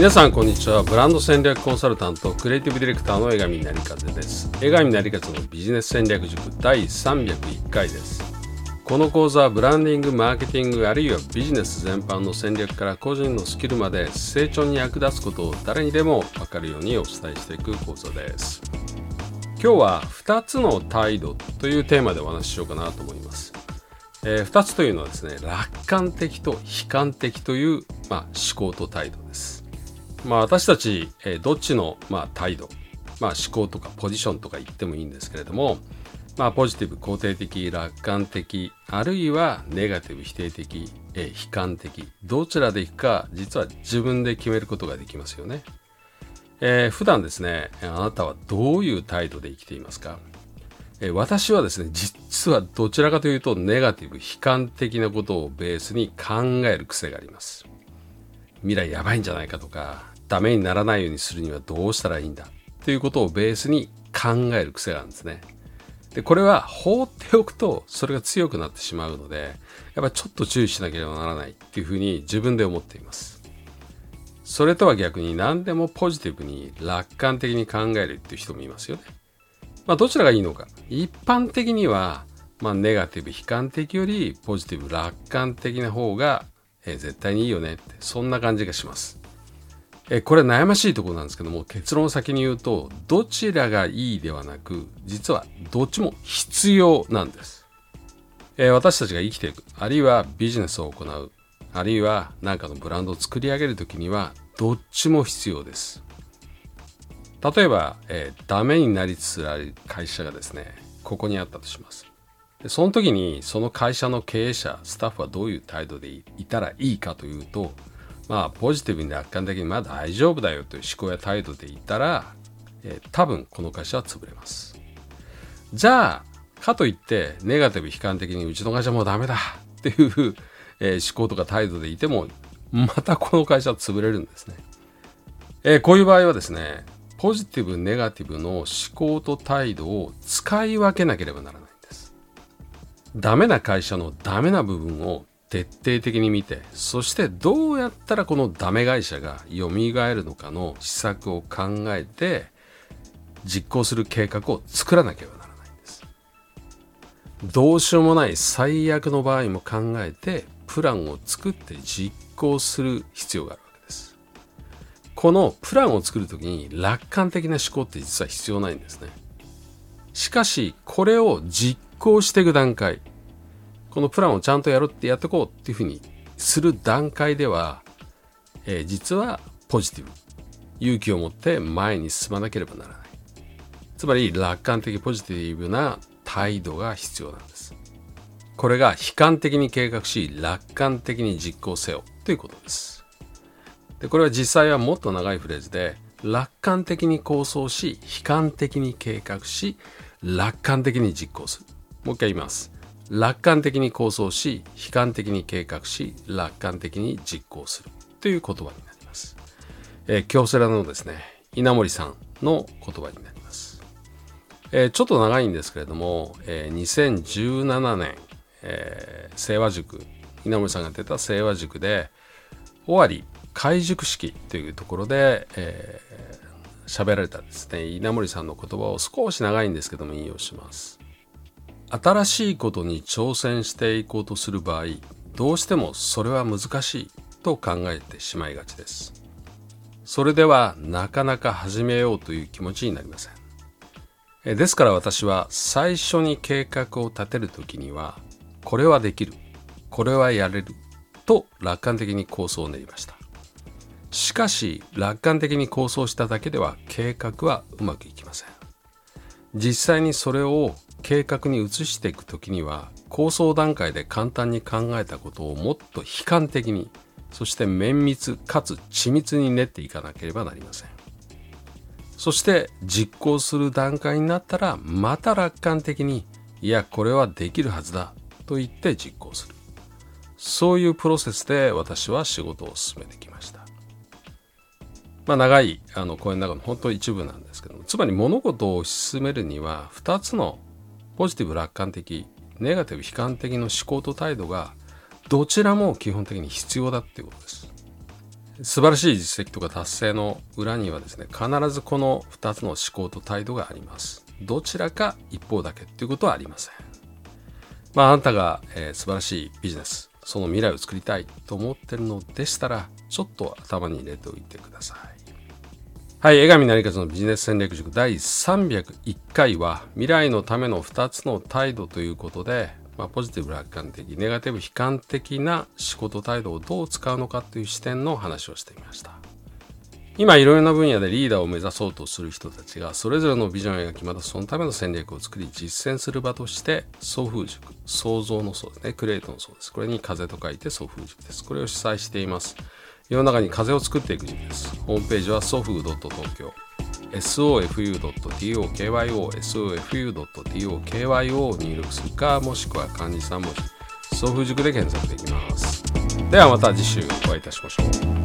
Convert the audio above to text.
皆さんこんにちは。ブランド戦略コンサルタントクリエイティブディレクターの江上成和です。江上成和のビジネス戦略塾第301回です。この講座はブランディングマーケティングあるいはビジネス全般の戦略から個人のスキルまで成長に役立つことを誰にでも分かるようにお伝えしていく講座です。今日は2つの態度というテーマでお話ししようかなと思います。えー、2つというのはですね楽観的と悲観的という、まあ、思考と態度です。まあ、私たち、えー、どっちの、まあ、態度、まあ、思考とかポジションとか言ってもいいんですけれども、まあ、ポジティブ肯定的楽観的あるいはネガティブ否定的、えー、悲観的どちらでいくか実は自分で決めることができますよね、えー、普段ですねあなたはどういう態度で生きていますか、えー、私はですね実はどちらかというとネガティブ悲観的なことをベースに考える癖があります。未来やばいんじゃないかとかダメにならないようにするにはどうしたらいいんだ？ということをベースに考える癖があるんですね。で、これは放っておくとそれが強くなってしまうので、やっぱちょっと注意しなければならないっていうふうに自分で思っています。それとは逆に何でもポジティブに楽観的に考えるっていう人もいますよね。まあどちらがいいのか。一般的には、まあネガティブ悲観的よりポジティブ楽観的な方が、え、絶対にいいよねって、そんな感じがします。えこれ悩ましいところなんですけども結論を先に言うとどちらがいいではなく実はどっちも必要なんです、え私たちが生きていく。あるいはビジネスを行う。あるいは何かのブランドを作り上げる時にはどっちも必要です。例えば、えー、ダメになりつつある会社がですねここにあったとします。でその時にその会社の経営者スタッフはどういう態度でいたらいいかというとまあポジティブに楽観的にまあ大丈夫だよという思考や態度でいたら、えー、多分この会社は潰れます。じゃあかといってネガティブ悲観的にうちの会社もうダメだっていう、えー、思考とか態度でいてもまたこの会社は潰れるんですね。えー、こういう場合はですねポジティブネガティブの思考と態度を使い分けなければならないんです。ダメな会社のダメな部分を徹底的に見てそしてどうやったらこのダメ会社が蘇るのかの施策を考えて実行する計画を作らなければならないんです。どうしようもない最悪の場合も考えてプランを作って実行する必要があるわけです。このプランを作る時に楽観的な思考って実は必要ないんですね。しかしこれを実行していく段階。このプランをちゃんとやるってやっていこうっていうふうにする段階では、えー、実はポジティブ。勇気を持って前に進まなければならない。つまり楽観的ポジティブな態度が必要なんです。これが悲観的に計画し楽観的に実行せよということです。でこれは実際はもっと長いフレーズで楽観的に構想し悲観的に計画し楽観的に実行する。もう一回言います。楽観的に構想し悲観的に計画し楽観的に実行するという言葉になります、えー、京セラのですね稲森さんの言葉になります、えー、ちょっと長いんですけれども、えー、2017年、えー、清和塾稲森さんが出た清和塾で終わり開塾式というところで、えー、喋られたですね。稲森さんの言葉を少し長いんですけども引用します。新しいことに挑戦していこうとする場合どうしてもそれは難しいと考えてしまいがちです。それではなかなか始めようという気持ちになりません。ですから私は最初に計画を立てるときにはこれはできるこれはやれると楽観的に構想を練りました。しかし楽観的に構想しただけでは計画はうまくいきません。実際にそれを計画に移していく時には構想段階で簡単に考えたことをもっと悲観的にそして綿密かつ緻密に練っていかなければなりません。そして実行する段階になったらまた楽観的にいやこれはできるはずだと言って実行する。そういうプロセスで私は仕事を進めてきました。まあ長いあの講演の中の本当一部なんですけどもつまり物事を進めるには2つのポジティブ楽観的ネガティブ悲観的の思考と態度がどちらも基本的に必要だっていうことです。素晴らしい実績とか達成の裏にはですね必ずこの2つの思考と態度があります。どちらか一方だけっていうことはありません。まああなたが、えー、素晴らしいビジネスその未来を作りたいと思ってるのでしたらちょっと頭に入れておいてください。はい、江上成勝のビジネス戦略塾第301回は未来のための2つの態度ということで、まあ、ポジティブ楽観的、ネガティブ悲観的な仕事態度をどう使うのかという視点の話をしてみました。今いろいろな分野でリーダーを目指そうとする人たちがそれぞれのビジョンを描きまたそのための戦略を作り実践する場として送風塾創造の層ですねクレートの層です。これに風と書いて送風塾です。これを主催しています。世の中に風を作っていく時期です。ホームページは sofu.tokyo sofu.tokyo sofu.tokyo を入力するかもしくは漢字3文字送風塾で検索できます。ではまた次週お会いいたしましょう。